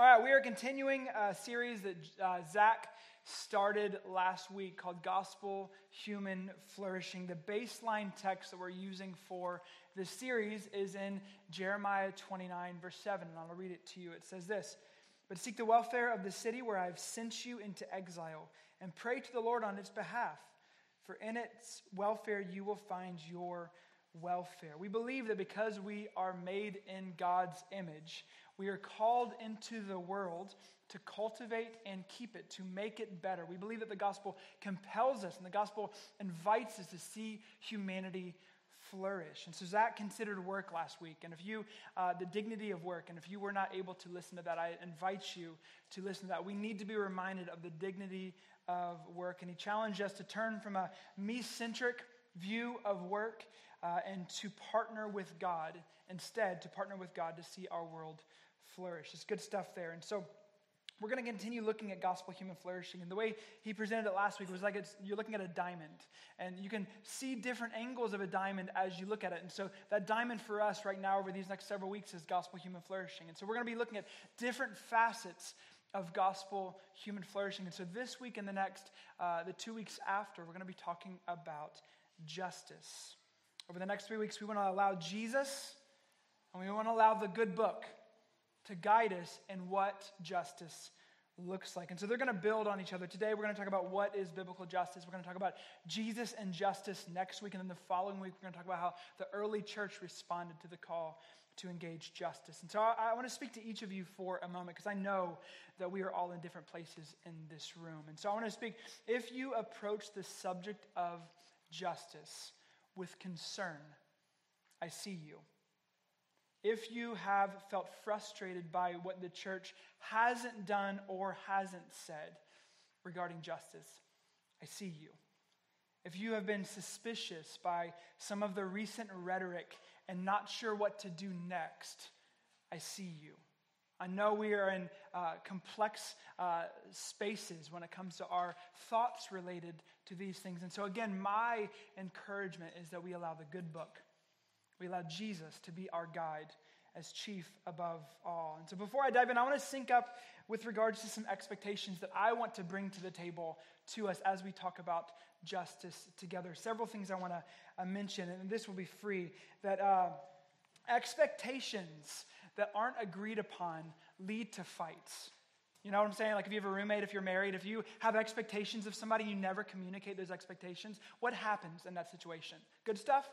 All right, we are continuing a series that uh, Zach started last week called Gospel Human Flourishing. The baseline text that we're using for this series is in Jeremiah 29, verse 7, and I'll read it to you. It says this But seek the welfare of the city where I have sent you into exile, and pray to the Lord on its behalf, for in its welfare you will find your welfare. We believe that because we are made in God's image, we are called into the world to cultivate and keep it, to make it better. We believe that the gospel compels us and the gospel invites us to see humanity flourish. And so Zach considered work last week. And if you, uh, the dignity of work, and if you were not able to listen to that, I invite you to listen to that. We need to be reminded of the dignity of work. And he challenged us to turn from a me centric view of work uh, and to partner with God instead, to partner with God to see our world flourish. It's good stuff there. And so we're going to continue looking at gospel human flourishing. And the way he presented it last week was like you're looking at a diamond, and you can see different angles of a diamond as you look at it. And so that diamond for us right now over these next several weeks is gospel human flourishing. And so we're going to be looking at different facets of gospel human flourishing. And so this week and the next, uh, the two weeks after, we're going to be talking about justice. Over the next three weeks, we want to allow Jesus and we want to allow the good book to guide us in what justice looks like. And so they're going to build on each other. Today, we're going to talk about what is biblical justice. We're going to talk about Jesus and justice next week. And then the following week, we're going to talk about how the early church responded to the call to engage justice. And so I, I want to speak to each of you for a moment because I know that we are all in different places in this room. And so I want to speak if you approach the subject of justice, with concern, I see you. If you have felt frustrated by what the church hasn't done or hasn't said regarding justice, I see you. If you have been suspicious by some of the recent rhetoric and not sure what to do next, I see you. I know we are in uh, complex uh, spaces when it comes to our thoughts related to these things. And so, again, my encouragement is that we allow the good book, we allow Jesus to be our guide as chief above all. And so, before I dive in, I want to sync up with regards to some expectations that I want to bring to the table to us as we talk about justice together. Several things I want to uh, mention, and this will be free that uh, expectations that aren't agreed upon lead to fights. You know what I'm saying? Like if you have a roommate, if you're married, if you have expectations of somebody, you never communicate those expectations, what happens in that situation? Good stuff?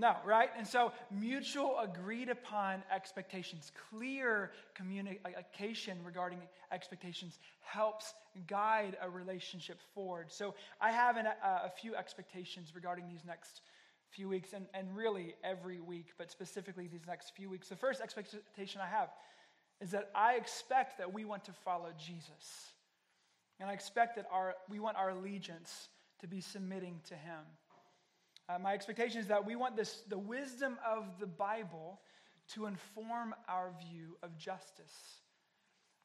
No, right? And so mutual agreed upon expectations, clear communication regarding expectations helps guide a relationship forward. So I have an, a, a few expectations regarding these next few weeks, and, and really every week, but specifically these next few weeks. The first expectation I have is that I expect that we want to follow Jesus. And I expect that our, we want our allegiance to be submitting to Him. Uh, my expectation is that we want this, the wisdom of the Bible to inform our view of justice.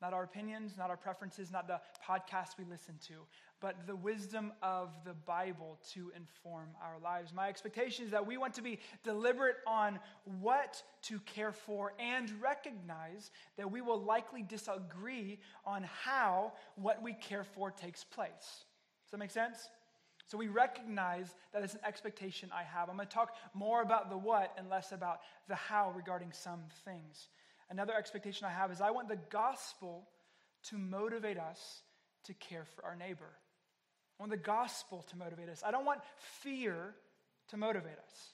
Not our opinions, not our preferences, not the podcasts we listen to, but the wisdom of the Bible to inform our lives. My expectation is that we want to be deliberate on what to care for and recognize that we will likely disagree on how what we care for takes place. Does that make sense? So we recognize that it's an expectation I have. I'm going to talk more about the what and less about the how regarding some things. Another expectation I have is I want the gospel to motivate us to care for our neighbor. I want the gospel to motivate us. I don't want fear to motivate us.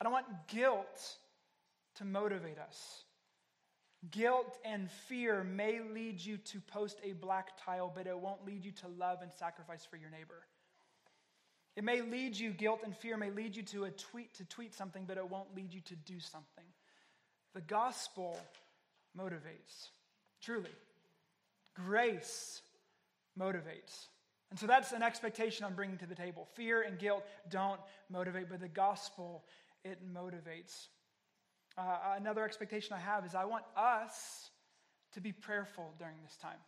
I don't want guilt to motivate us. Guilt and fear may lead you to post a black tile, but it won't lead you to love and sacrifice for your neighbor. It may lead you, guilt and fear may lead you to a tweet to tweet something, but it won't lead you to do something. The gospel motivates, truly. Grace motivates. And so that's an expectation I'm bringing to the table. Fear and guilt don't motivate, but the gospel, it motivates. Uh, another expectation I have is I want us to be prayerful during this time.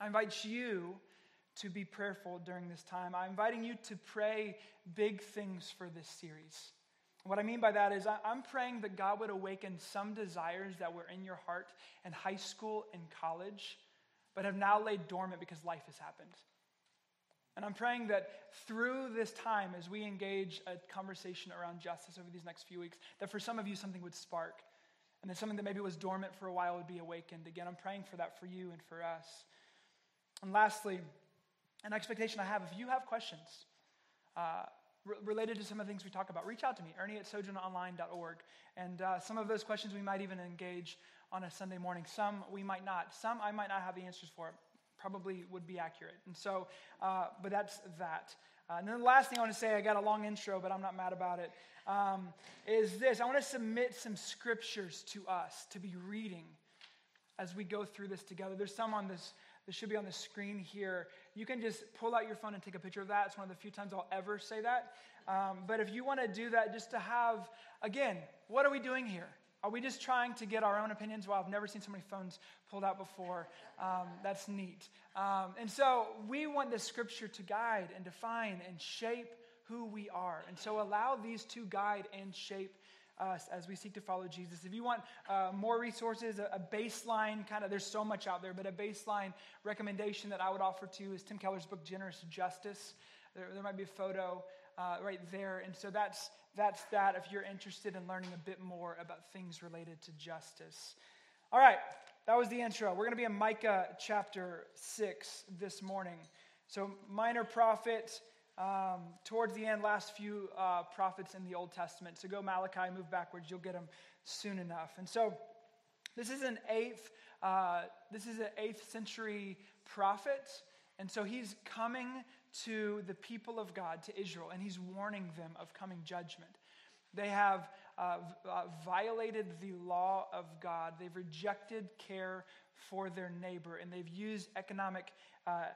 I invite you to be prayerful during this time. I'm inviting you to pray big things for this series. What I mean by that is, I'm praying that God would awaken some desires that were in your heart in high school and college, but have now laid dormant because life has happened. And I'm praying that through this time, as we engage a conversation around justice over these next few weeks, that for some of you something would spark. And that something that maybe was dormant for a while would be awakened again. I'm praying for that for you and for us. And lastly, an expectation I have if you have questions, uh, related to some of the things we talk about, reach out to me, Ernie at sojournonline.org. And uh, some of those questions we might even engage on a Sunday morning. Some we might not. Some I might not have the answers for. Probably would be accurate. And so, uh, but that's that. Uh, and then the last thing I want to say, I got a long intro, but I'm not mad about it. Um, is this I want to submit some scriptures to us to be reading as we go through this together. There's some on this this should be on the screen here. You can just pull out your phone and take a picture of that. It's one of the few times I'll ever say that. Um, but if you want to do that, just to have, again, what are we doing here? Are we just trying to get our own opinions? Well, I've never seen so many phones pulled out before. Um, that's neat. Um, and so we want the scripture to guide and define and shape who we are. And so allow these to guide and shape us as we seek to follow Jesus. If you want uh, more resources, a, a baseline kind of, there's so much out there, but a baseline recommendation that I would offer to you is Tim Keller's book, Generous Justice. There, there might be a photo uh, right there. And so that's, that's that if you're interested in learning a bit more about things related to justice. All right, that was the intro. We're going to be in Micah chapter 6 this morning. So, minor prophet um, towards the end, last few uh, prophets in the Old Testament. So go Malachi, move backwards, you'll get them soon enough. And so this is an eighth, uh, this is an eighth century prophet. And so he's coming to the people of God, to Israel, and he's warning them of coming judgment. They have uh, uh, violated the law of God. They've rejected care for their neighbor, and they've used economic uh,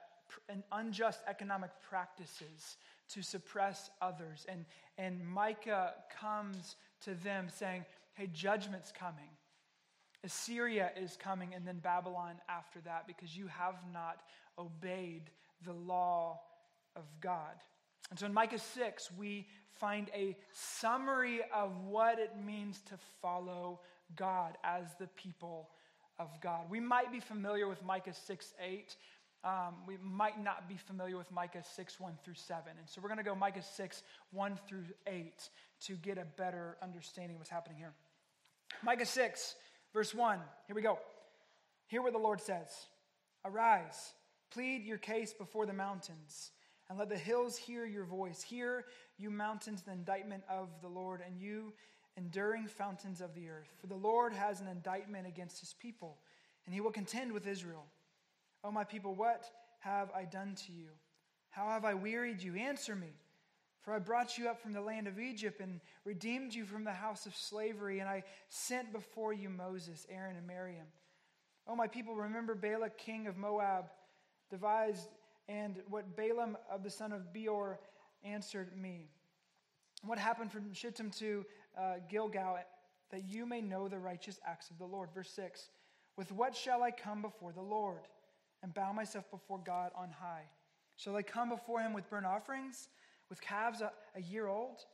and unjust economic practices to suppress others. And, and Micah comes to them saying, Hey, judgment's coming. Assyria is coming, and then Babylon after that, because you have not obeyed the law of God. And so in Micah 6, we find a summary of what it means to follow God as the people of God. We might be familiar with Micah 6 8, um, we might not be familiar with Micah 6, 1 through 7. And so we're going to go Micah 6, 1 through 8 to get a better understanding of what's happening here. Micah 6, verse 1. Here we go. Hear what the Lord says Arise, plead your case before the mountains, and let the hills hear your voice. Hear, you mountains, the indictment of the Lord, and you enduring fountains of the earth. For the Lord has an indictment against his people, and he will contend with Israel. O my people, what have I done to you? How have I wearied you? Answer me. For I brought you up from the land of Egypt and redeemed you from the house of slavery, and I sent before you Moses, Aaron, and Miriam. O my people, remember Balak, king of Moab, devised, and what Balaam of the son of Beor answered me. What happened from Shittim to uh, Gilgal, that you may know the righteous acts of the Lord. Verse 6 With what shall I come before the Lord? And bow myself before God on high? Shall I come before him with burnt offerings, with calves a, a year old?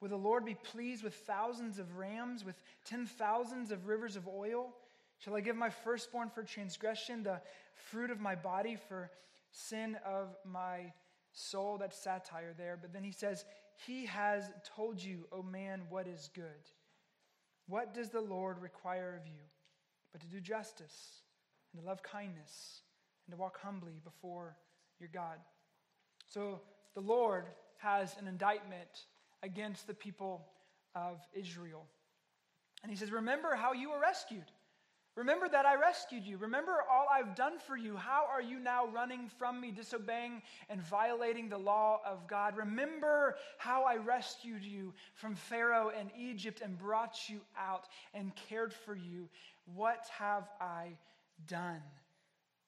Will the Lord be pleased with thousands of rams, with ten thousands of rivers of oil? Shall I give my firstborn for transgression, the fruit of my body for sin of my soul? That's satire there. But then he says, He has told you, O man, what is good. What does the Lord require of you? But to do justice and to love kindness and to walk humbly before your God. So the Lord has an indictment against the people of Israel. And he says, Remember how you were rescued. Remember that I rescued you. Remember all I've done for you. How are you now running from me, disobeying and violating the law of God? Remember how I rescued you from Pharaoh and Egypt and brought you out and cared for you. What have I done.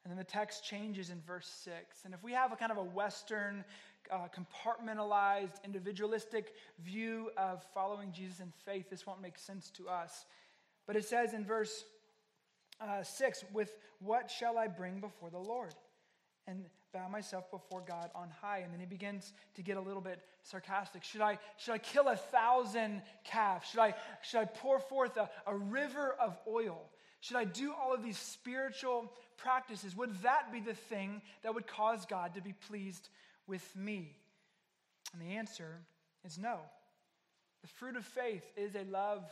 And then the text changes in verse 6. And if we have a kind of a Western, uh, compartmentalized, individualistic view of following Jesus in faith, this won't make sense to us. But it says in verse uh, 6 With what shall I bring before the Lord? and bow myself before God on high. And then he begins to get a little bit sarcastic. Should I, should I kill a thousand calves? Should I, should I pour forth a, a river of oil? Should I do all of these spiritual practices? Would that be the thing that would cause God to be pleased with me? And the answer is no. The fruit of faith is a love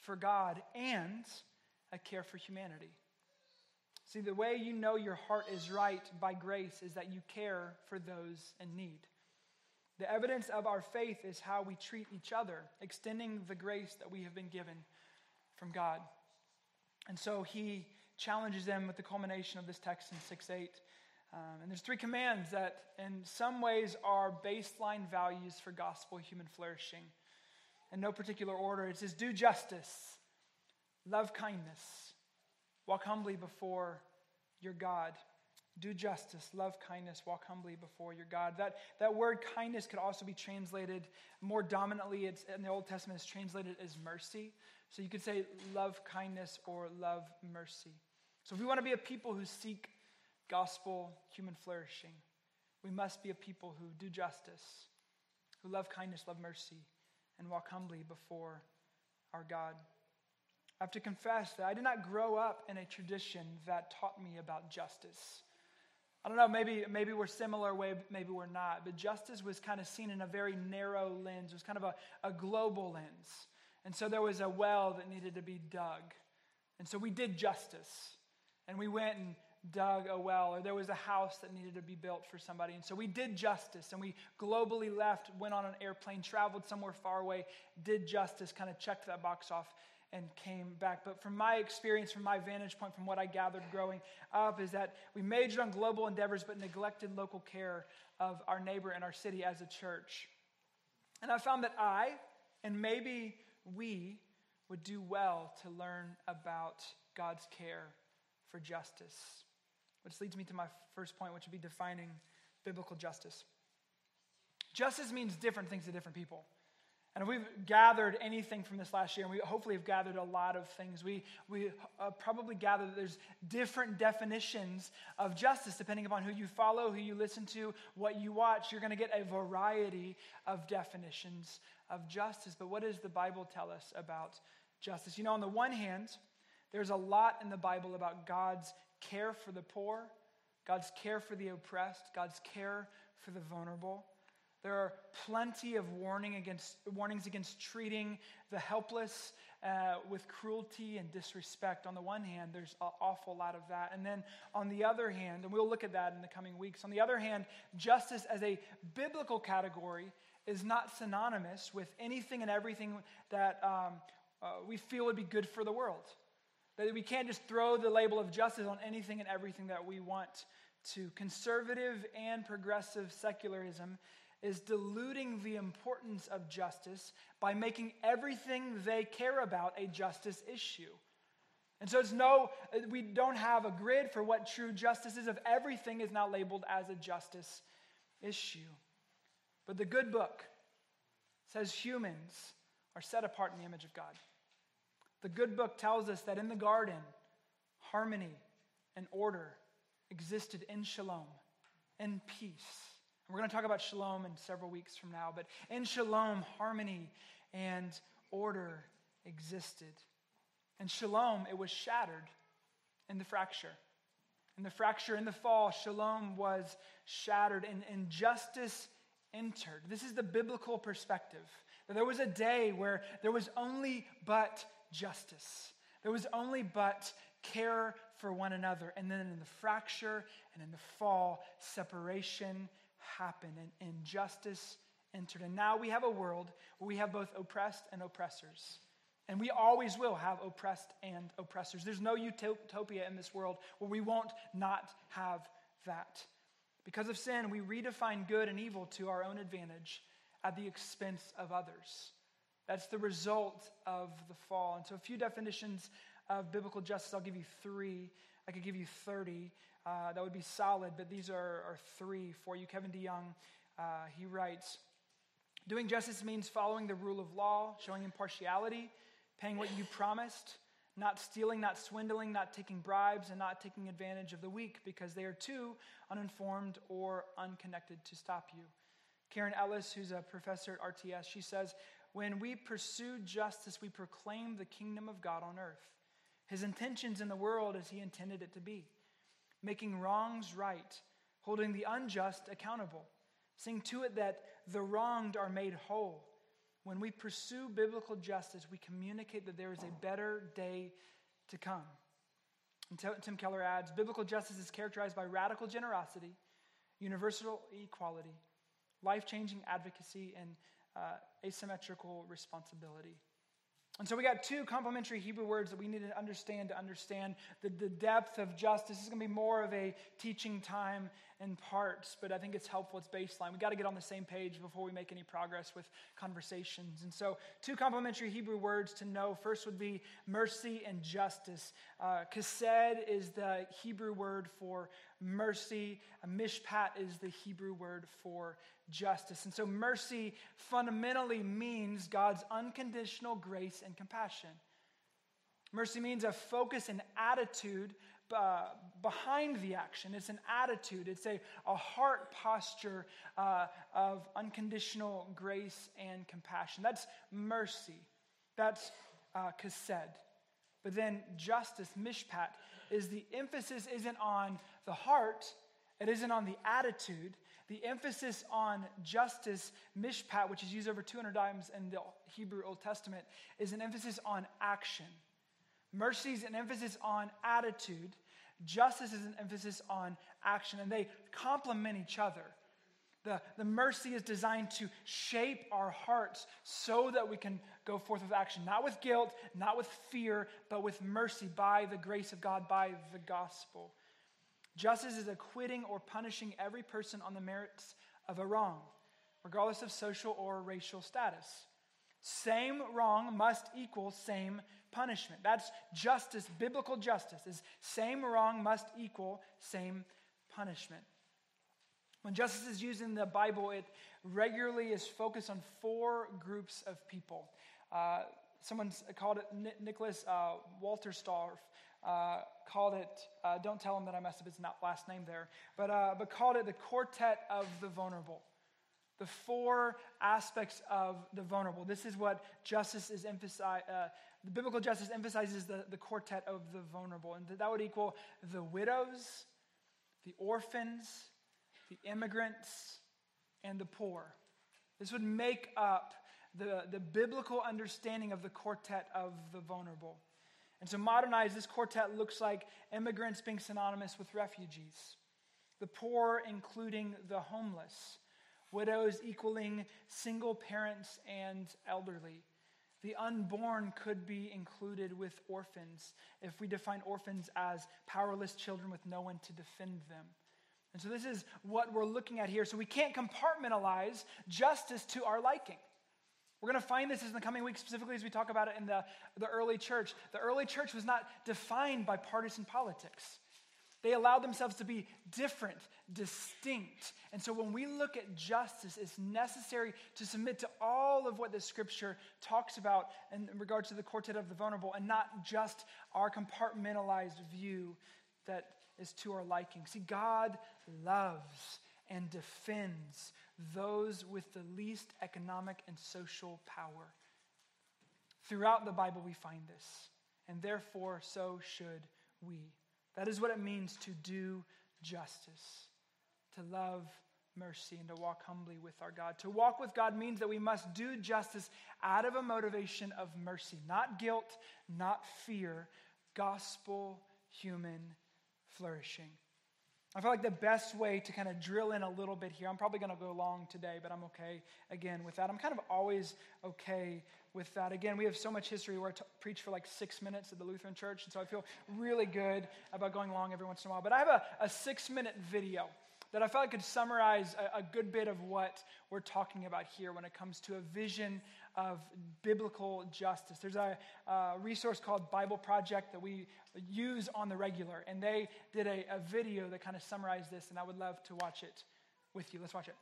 for God and a care for humanity. See, the way you know your heart is right by grace is that you care for those in need. The evidence of our faith is how we treat each other, extending the grace that we have been given from God. And so he challenges them with the culmination of this text in 6 8. Um, and there's three commands that, in some ways, are baseline values for gospel human flourishing. In no particular order, it says, Do justice, love kindness, Walk humbly before your God. Do justice, love kindness, walk humbly before your God. That, that word kindness could also be translated more dominantly. It's in the Old Testament, it's translated as mercy. So you could say love kindness or love mercy. So if we want to be a people who seek gospel human flourishing, we must be a people who do justice, who love kindness, love mercy, and walk humbly before our God. I have to confess that I did not grow up in a tradition that taught me about justice. I don't know, maybe, maybe we're similar, way, maybe we're not, but justice was kind of seen in a very narrow lens. It was kind of a, a global lens. And so there was a well that needed to be dug. And so we did justice. And we went and dug a well, or there was a house that needed to be built for somebody. And so we did justice, and we globally left, went on an airplane, traveled somewhere far away, did justice, kind of checked that box off and came back. But from my experience, from my vantage point, from what I gathered growing up, is that we majored on global endeavors but neglected local care of our neighbor and our city as a church. And I found that I, and maybe we, would do well to learn about God's care for justice. Which leads me to my first point, which would be defining biblical justice. Justice means different things to different people. And if we've gathered anything from this last year, and we hopefully have gathered a lot of things, we, we uh, probably gather that there's different definitions of justice depending upon who you follow, who you listen to, what you watch. You're going to get a variety of definitions of justice. But what does the Bible tell us about justice? You know, on the one hand, there's a lot in the Bible about God's care for the poor, God's care for the oppressed, God's care for the vulnerable. There are plenty of warning against, warnings against treating the helpless uh, with cruelty and disrespect. On the one hand, there's an awful lot of that. And then on the other hand, and we'll look at that in the coming weeks, on the other hand, justice as a biblical category is not synonymous with anything and everything that um, uh, we feel would be good for the world. That we can't just throw the label of justice on anything and everything that we want to. Conservative and progressive secularism is diluting the importance of justice by making everything they care about a justice issue. And so it's no, we don't have a grid for what true justice is if everything is now labeled as a justice issue. But the good book says humans are set apart in the image of God. The good book tells us that in the garden, harmony and order existed in shalom, in peace. We're going to talk about shalom in several weeks from now, but in shalom, harmony and order existed. And shalom, it was shattered in the fracture. In the fracture, in the fall, shalom was shattered and injustice entered. This is the biblical perspective. That there was a day where there was only but justice. There was only but care for one another. And then in the fracture and in the fall, separation happened and injustice entered. And now we have a world where we have both oppressed and oppressors. And we always will have oppressed and oppressors. There's no utopia in this world where we won't not have that. Because of sin, we redefine good and evil to our own advantage at the expense of others. That's the result of the fall. And so, a few definitions of biblical justice. I'll give you three. I could give you 30 uh, that would be solid, but these are, are three for you. Kevin DeYoung, uh, he writes Doing justice means following the rule of law, showing impartiality, paying what you promised, not stealing, not swindling, not taking bribes, and not taking advantage of the weak because they are too uninformed or unconnected to stop you. Karen Ellis, who's a professor at RTS, she says, When we pursue justice, we proclaim the kingdom of God on earth. His intentions in the world as he intended it to be, making wrongs right, holding the unjust accountable, seeing to it that the wronged are made whole when we pursue biblical justice, we communicate that there is a better day to come. And Tim Keller adds Biblical justice is characterized by radical generosity, universal equality, life changing advocacy, and uh, asymmetrical responsibility. And so we got two complementary Hebrew words that we need to understand to understand the, the depth of justice. This is going to be more of a teaching time in parts, but I think it's helpful. It's baseline. We got to get on the same page before we make any progress with conversations. And so, two complementary Hebrew words to know. First would be mercy and justice. Uh, is the Hebrew word for mercy. Mishpat is the Hebrew word for justice. And so mercy fundamentally means God's unconditional grace and compassion. Mercy means a focus and attitude uh, behind the action. It's an attitude, it's a, a heart posture uh, of unconditional grace and compassion. That's mercy. That's uh. But then justice, mishpat, is the emphasis isn't on the heart, it isn't on the attitude. The emphasis on justice, mishpat, which is used over 200 times in the Hebrew Old Testament, is an emphasis on action. Mercy is an emphasis on attitude. Justice is an emphasis on action, and they complement each other. The, the mercy is designed to shape our hearts so that we can go forth with action, not with guilt, not with fear, but with mercy by the grace of God, by the gospel. Justice is acquitting or punishing every person on the merits of a wrong, regardless of social or racial status. Same wrong must equal same punishment. That's justice, biblical justice is same wrong must equal same punishment. When justice is used in the Bible, it regularly is focused on four groups of people. Uh, called it, Nicholas uh, Wolterstorff uh, called it, uh, don't tell him that I messed up his last name there, but, uh, but called it the quartet of the vulnerable. The four aspects of the vulnerable. This is what justice is emphasized, uh, the biblical justice emphasizes the, the quartet of the vulnerable. And that would equal the widows, the orphans, the immigrants, and the poor. This would make up the, the biblical understanding of the quartet of the vulnerable. And to modernize, this quartet looks like immigrants being synonymous with refugees, the poor including the homeless, widows equaling single parents and elderly. The unborn could be included with orphans if we define orphans as powerless children with no one to defend them. And so, this is what we're looking at here. So, we can't compartmentalize justice to our liking. We're going to find this in the coming weeks, specifically as we talk about it in the, the early church. The early church was not defined by partisan politics. They allowed themselves to be different, distinct. And so when we look at justice, it's necessary to submit to all of what the scripture talks about in regards to the quartet of the vulnerable and not just our compartmentalized view that is to our liking. See, God loves and defends those with the least economic and social power. Throughout the Bible, we find this, and therefore, so should we. That is what it means to do justice, to love mercy, and to walk humbly with our God. To walk with God means that we must do justice out of a motivation of mercy, not guilt, not fear, gospel, human flourishing. I feel like the best way to kind of drill in a little bit here, I'm probably going to go long today, but I'm okay again with that. I'm kind of always okay with that. Again, we have so much history where I t- preach for like six minutes at the Lutheran Church, and so I feel really good about going long every once in a while. But I have a, a six minute video that I felt like could summarize a, a good bit of what we're talking about here when it comes to a vision of biblical justice. There's a, a, resource called Bible Project that we use on the regular, and they did a, a video that kind of summarized this, and I would love to watch it with you. Let's watch it.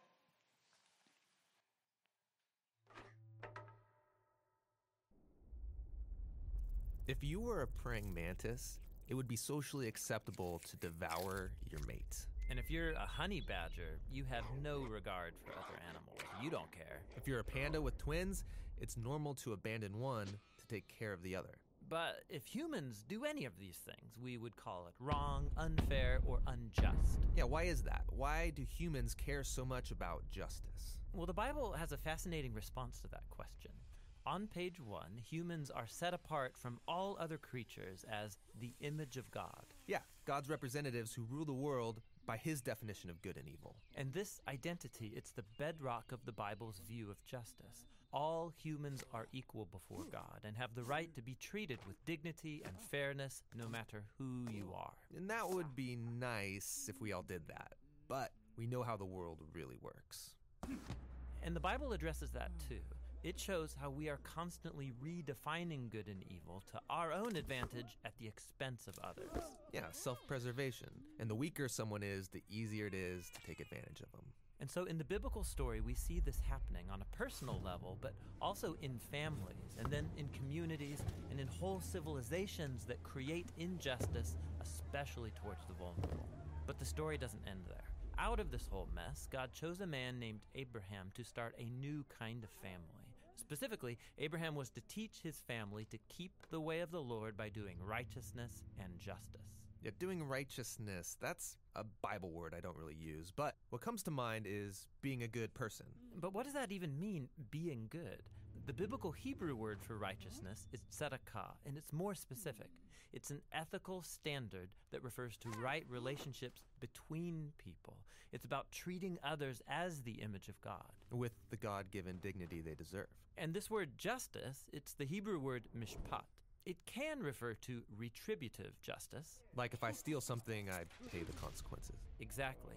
If you were a praying mantis, it would be socially acceptable to devour your mate. And if you're a honey badger, you have no regard for other animals. You don't care. If you're a panda with twins, it's normal to abandon one to take care of the other. But if humans do any of these things, we would call it wrong, unfair, or unjust. Yeah, why is that? Why do humans care so much about justice? Well, the Bible has a fascinating response to that question. On page one, humans are set apart from all other creatures as the image of God. Yeah, God's representatives who rule the world by his definition of good and evil. And this identity, it's the bedrock of the Bible's view of justice. All humans are equal before God and have the right to be treated with dignity and fairness no matter who you are. And that would be nice if we all did that. But we know how the world really works. And the Bible addresses that too. It shows how we are constantly redefining good and evil to our own advantage at the expense of others. Yeah, self preservation. And the weaker someone is, the easier it is to take advantage of them. And so in the biblical story, we see this happening on a personal level, but also in families, and then in communities, and in whole civilizations that create injustice, especially towards the vulnerable. But the story doesn't end there. Out of this whole mess, God chose a man named Abraham to start a new kind of family. Specifically, Abraham was to teach his family to keep the way of the Lord by doing righteousness and justice. Yeah, doing righteousness, that's a Bible word I don't really use, but what comes to mind is being a good person. But what does that even mean, being good? The biblical Hebrew word for righteousness is tzedakah, and it's more specific. It's an ethical standard that refers to right relationships between people. It's about treating others as the image of God. With the God given dignity they deserve. And this word justice, it's the Hebrew word mishpat. It can refer to retributive justice. Like if I steal something, I pay the consequences. Exactly.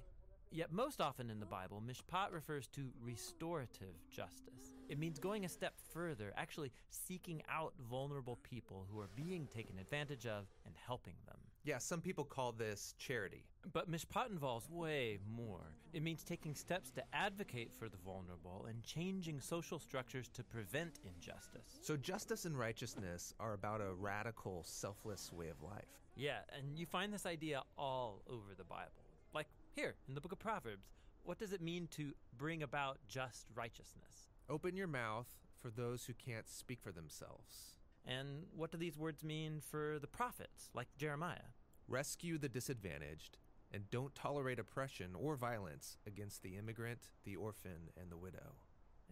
Yet, most often in the Bible, mishpat refers to restorative justice. It means going a step further, actually seeking out vulnerable people who are being taken advantage of and helping them. Yeah, some people call this charity. But mishpat involves way more. It means taking steps to advocate for the vulnerable and changing social structures to prevent injustice. So, justice and righteousness are about a radical, selfless way of life. Yeah, and you find this idea all over the Bible. Like here in the book of Proverbs, what does it mean to bring about just righteousness? Open your mouth for those who can't speak for themselves. And what do these words mean for the prophets, like Jeremiah? Rescue the disadvantaged and don't tolerate oppression or violence against the immigrant, the orphan, and the widow.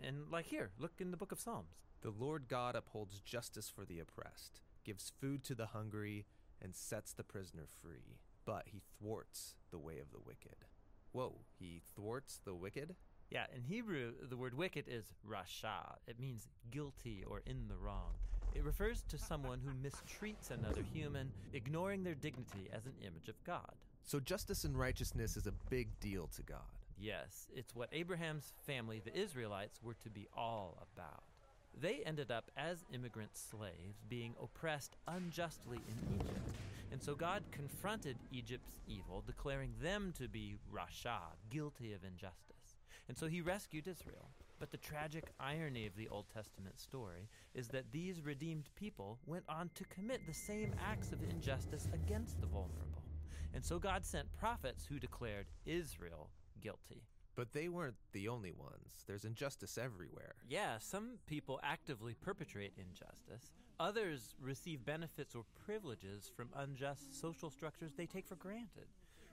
And like here, look in the book of Psalms. The Lord God upholds justice for the oppressed, gives food to the hungry, and sets the prisoner free. But he thwarts the way of the wicked. Whoa, he thwarts the wicked? Yeah, in Hebrew, the word wicked is rasha. It means guilty or in the wrong. It refers to someone who mistreats another human, ignoring their dignity as an image of God. So justice and righteousness is a big deal to God. Yes, it's what Abraham's family, the Israelites, were to be all about. They ended up as immigrant slaves, being oppressed unjustly in Egypt. And so God confronted Egypt's evil, declaring them to be Rasha, guilty of injustice. And so he rescued Israel. But the tragic irony of the Old Testament story is that these redeemed people went on to commit the same acts of injustice against the vulnerable. And so God sent prophets who declared Israel guilty. But they weren't the only ones. There's injustice everywhere. Yeah, some people actively perpetrate injustice. Others receive benefits or privileges from unjust social structures they take for granted.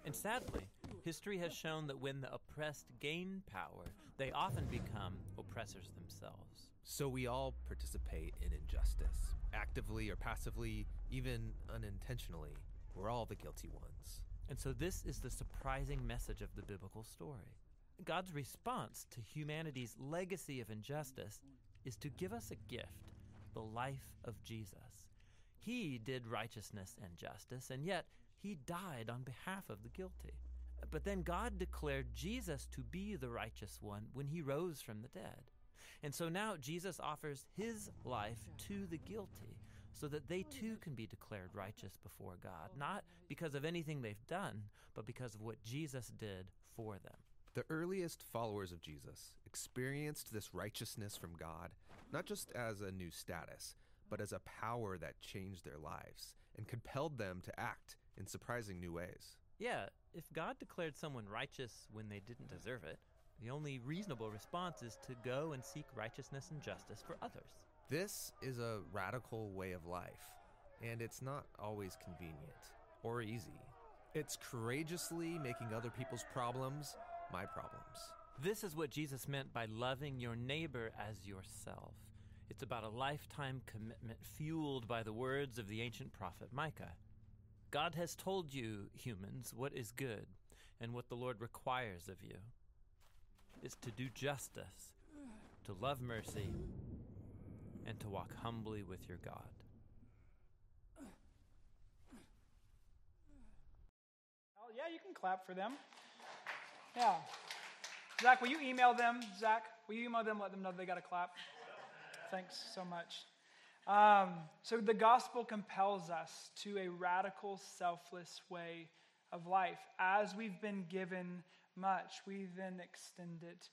And sadly, history has shown that when the oppressed gain power, they often become oppressors themselves. So we all participate in injustice, actively or passively, even unintentionally. We're all the guilty ones. And so, this is the surprising message of the biblical story. God's response to humanity's legacy of injustice is to give us a gift the life of Jesus. He did righteousness and justice, and yet he died on behalf of the guilty. But then God declared Jesus to be the righteous one when he rose from the dead. And so now Jesus offers his life to the guilty so that they too can be declared righteous before God, not because of anything they've done, but because of what Jesus did for them. The earliest followers of Jesus experienced this righteousness from God, not just as a new status, but as a power that changed their lives and compelled them to act in surprising new ways. Yeah, if God declared someone righteous when they didn't deserve it, the only reasonable response is to go and seek righteousness and justice for others. This is a radical way of life, and it's not always convenient or easy. It's courageously making other people's problems my problems. This is what Jesus meant by loving your neighbor as yourself. It's about a lifetime commitment fueled by the words of the ancient prophet Micah. God has told you, humans, what is good and what the Lord requires of you is to do justice, to love mercy, and to walk humbly with your God. Well, yeah, you can clap for them. Yeah. Zach, will you email them? Zach, will you email them, let them know they got to clap? Thanks so much. Um, so, the gospel compels us to a radical, selfless way of life. As we've been given much, we then extend it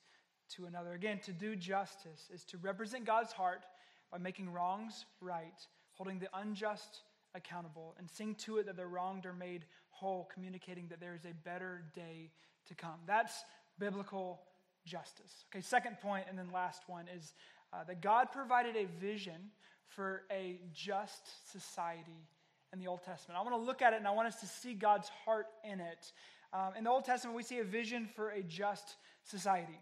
to another. Again, to do justice is to represent God's heart by making wrongs right, holding the unjust accountable, and seeing to it that the wronged are made whole, communicating that there is a better day to come. That's biblical justice. Okay, second point, and then last one is uh, that God provided a vision for a just society in the Old Testament. I want to look at it and I want us to see God's heart in it. Um, in the Old Testament, we see a vision for a just society.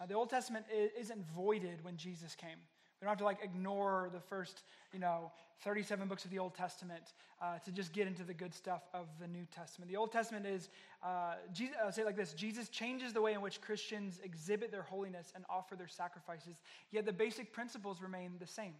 Uh, the Old Testament isn't voided when Jesus came. We don't have to like ignore the first, you know, 37 books of the Old Testament uh, to just get into the good stuff of the New Testament. The Old Testament is, uh, Jesus, I'll say it like this Jesus changes the way in which Christians exhibit their holiness and offer their sacrifices, yet the basic principles remain the same.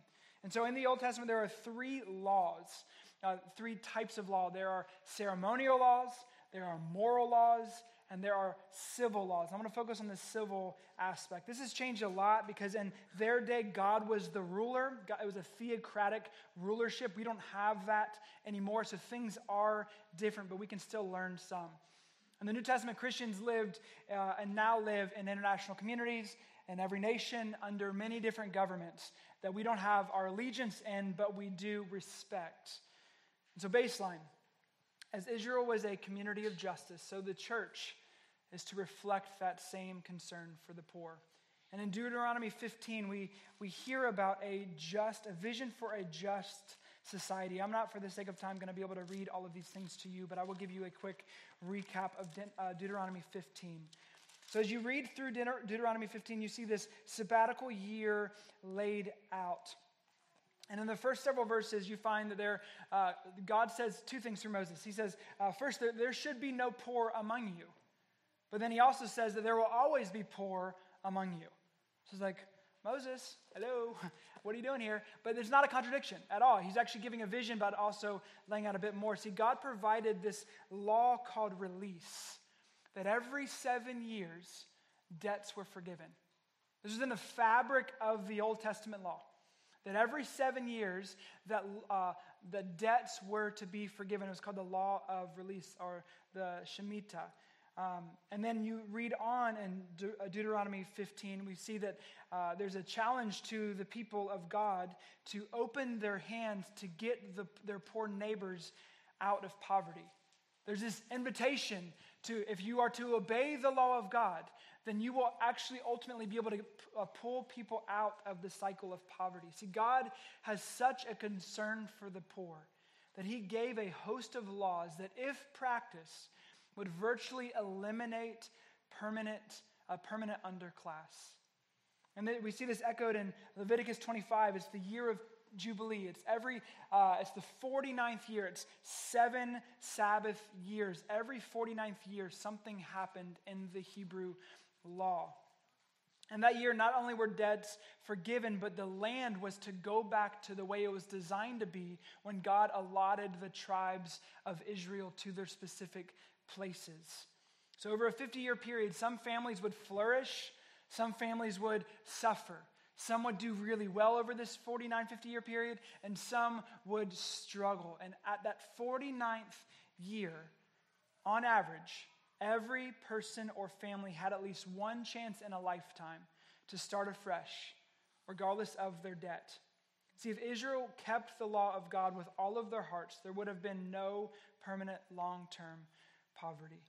And so in the Old Testament, there are three laws, uh, three types of law. There are ceremonial laws, there are moral laws, and there are civil laws. I'm going to focus on the civil aspect. This has changed a lot because in their day, God was the ruler. it was a theocratic rulership. We don't have that anymore, so things are different, but we can still learn some. And the New Testament, Christians lived uh, and now live in international communities in every nation under many different governments that we don't have our allegiance in, but we do respect. And so, baseline as Israel was a community of justice, so the church is to reflect that same concern for the poor. And in Deuteronomy 15, we, we hear about a just, a vision for a just society. I'm not, for the sake of time, going to be able to read all of these things to you, but I will give you a quick recap of De- uh, Deuteronomy 15. So, as you read through Deuteronomy 15, you see this sabbatical year laid out. And in the first several verses, you find that there, uh, God says two things through Moses. He says, uh, first, there, there should be no poor among you. But then he also says that there will always be poor among you. So it's like, Moses, hello, what are you doing here? But there's not a contradiction at all. He's actually giving a vision, but also laying out a bit more. See, God provided this law called release, that every seven years, debts were forgiven. This is in the fabric of the Old Testament law that every seven years that uh, the debts were to be forgiven. It was called the law of release or the Shemitah. Um, and then you read on in De- uh, Deuteronomy 15, we see that uh, there's a challenge to the people of God to open their hands to get the, their poor neighbors out of poverty. There's this invitation to, if you are to obey the law of God, then you will actually ultimately be able to uh, pull people out of the cycle of poverty. See, God has such a concern for the poor that He gave a host of laws that, if practiced, would virtually eliminate permanent, a permanent underclass. And we see this echoed in Leviticus 25. It's the year of Jubilee. It's every, uh, it's the 49th year. It's seven Sabbath years. Every 49th year, something happened in the Hebrew law. And that year, not only were debts forgiven, but the land was to go back to the way it was designed to be when God allotted the tribes of Israel to their specific places. So, over a 50 year period, some families would flourish, some families would suffer. Some would do really well over this 49, 50 year period, and some would struggle. And at that 49th year, on average, every person or family had at least one chance in a lifetime to start afresh, regardless of their debt. See, if Israel kept the law of God with all of their hearts, there would have been no permanent long term poverty.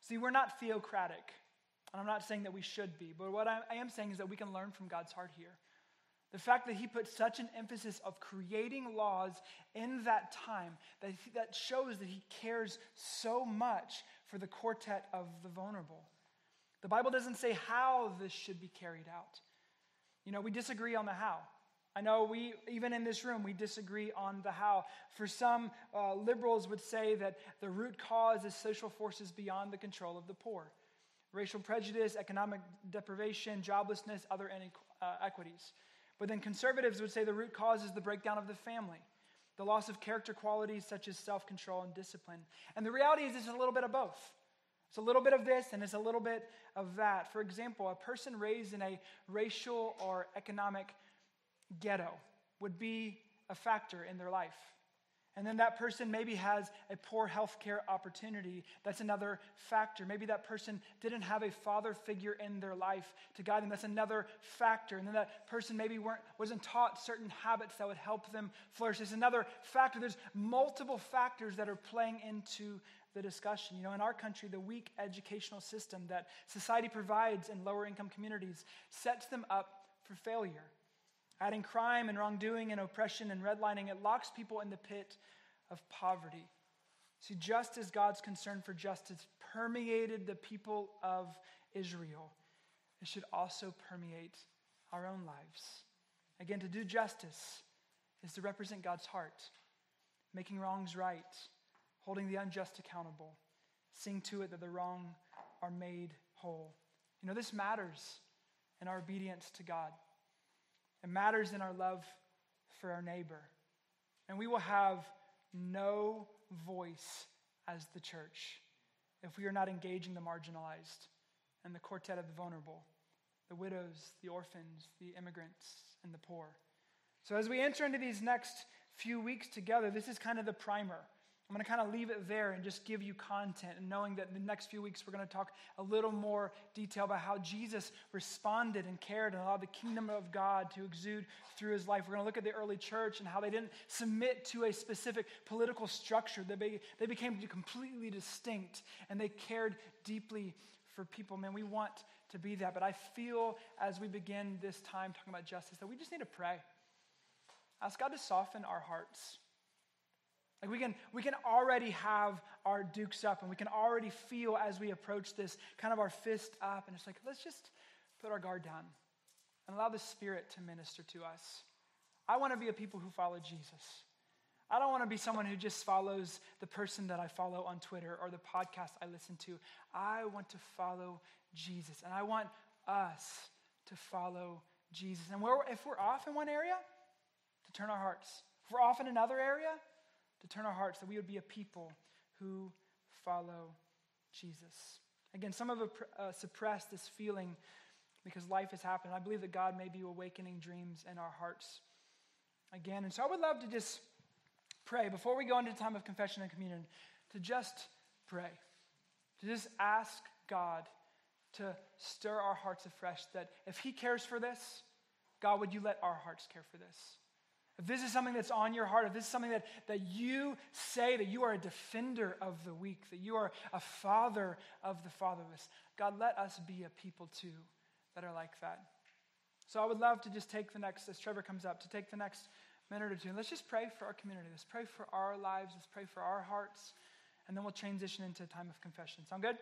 See, we're not theocratic. And I'm not saying that we should be, but what I am saying is that we can learn from God's heart here. The fact that he put such an emphasis of creating laws in that time that, he, that shows that he cares so much for the quartet of the vulnerable. The Bible doesn't say how this should be carried out. You know, we disagree on the how. I know we, even in this room, we disagree on the how. For some, uh, liberals would say that the root cause is social forces beyond the control of the poor racial prejudice, economic deprivation, joblessness, other inequities. Uh, but then conservatives would say the root cause is the breakdown of the family, the loss of character qualities such as self control and discipline. And the reality is, it's a little bit of both. It's a little bit of this and it's a little bit of that. For example, a person raised in a racial or economic ghetto would be a factor in their life. And then that person maybe has a poor health care opportunity. That's another factor. Maybe that person didn't have a father figure in their life to guide them. That's another factor. And then that person maybe weren't, wasn't taught certain habits that would help them flourish. There's another factor. There's multiple factors that are playing into the discussion. You know, in our country, the weak educational system that society provides in lower income communities sets them up for failure adding crime and wrongdoing and oppression and redlining, it locks people in the pit of poverty. See, just as God's concern for justice permeated the people of Israel, it should also permeate our own lives. Again, to do justice is to represent God's heart, making wrongs right, holding the unjust accountable, seeing to it that the wrong are made whole. You know, this matters in our obedience to God. It matters in our love for our neighbor. And we will have no voice as the church if we are not engaging the marginalized and the quartet of the vulnerable, the widows, the orphans, the immigrants, and the poor. So, as we enter into these next few weeks together, this is kind of the primer. I'm going to kind of leave it there and just give you content, and knowing that the next few weeks we're going to talk a little more detail about how Jesus responded and cared and allowed the kingdom of God to exude through his life. We're going to look at the early church and how they didn't submit to a specific political structure, they, they became completely distinct and they cared deeply for people. Man, we want to be that, but I feel as we begin this time talking about justice that we just need to pray. Ask God to soften our hearts. Like we can, we can already have our dukes up and we can already feel as we approach this kind of our fist up. And it's like, let's just put our guard down and allow the Spirit to minister to us. I want to be a people who follow Jesus. I don't want to be someone who just follows the person that I follow on Twitter or the podcast I listen to. I want to follow Jesus. And I want us to follow Jesus. And if we're off in one area, to turn our hearts. If we're off in another area, to turn our hearts that we would be a people who follow Jesus. Again, some have uh, suppressed this feeling because life has happened. I believe that God may be awakening dreams in our hearts again. And so I would love to just pray before we go into time of confession and communion to just pray, to just ask God to stir our hearts afresh that if He cares for this, God, would you let our hearts care for this? If this is something that's on your heart, if this is something that, that you say that you are a defender of the weak, that you are a father of the fatherless, God, let us be a people too that are like that. So I would love to just take the next, as Trevor comes up, to take the next minute or two. And let's just pray for our community. Let's pray for our lives. Let's pray for our hearts. And then we'll transition into a time of confession. Sound good?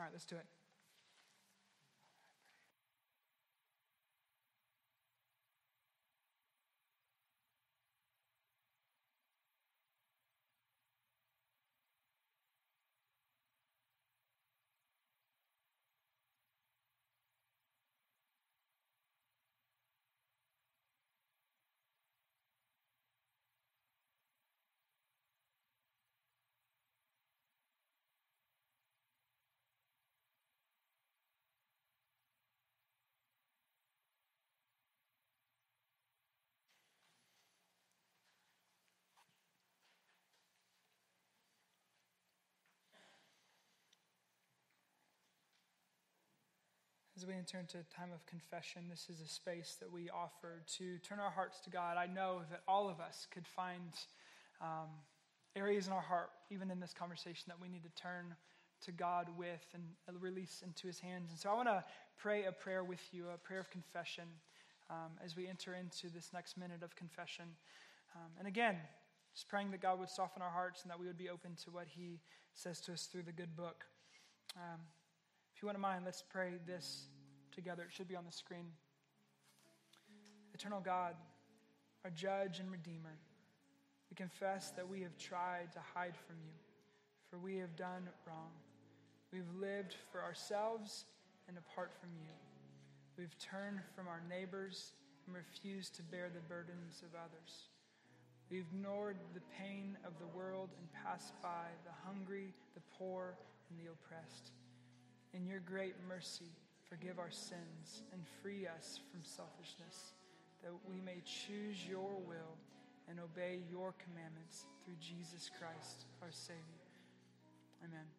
All right, let's do it. As we enter into a time of confession, this is a space that we offer to turn our hearts to God. I know that all of us could find um, areas in our heart, even in this conversation, that we need to turn to God with and release into His hands. And so I want to pray a prayer with you, a prayer of confession, um, as we enter into this next minute of confession. Um, and again, just praying that God would soften our hearts and that we would be open to what He says to us through the good book. Um, if you wouldn't mind, let's pray this together. It should be on the screen. Eternal God, our judge and redeemer, we confess that we have tried to hide from you, for we have done wrong. We've lived for ourselves and apart from you. We've turned from our neighbors and refused to bear the burdens of others. We have ignored the pain of the world and passed by the hungry, the poor, and the oppressed. In your great mercy, forgive our sins and free us from selfishness, that we may choose your will and obey your commandments through Jesus Christ, our Savior. Amen.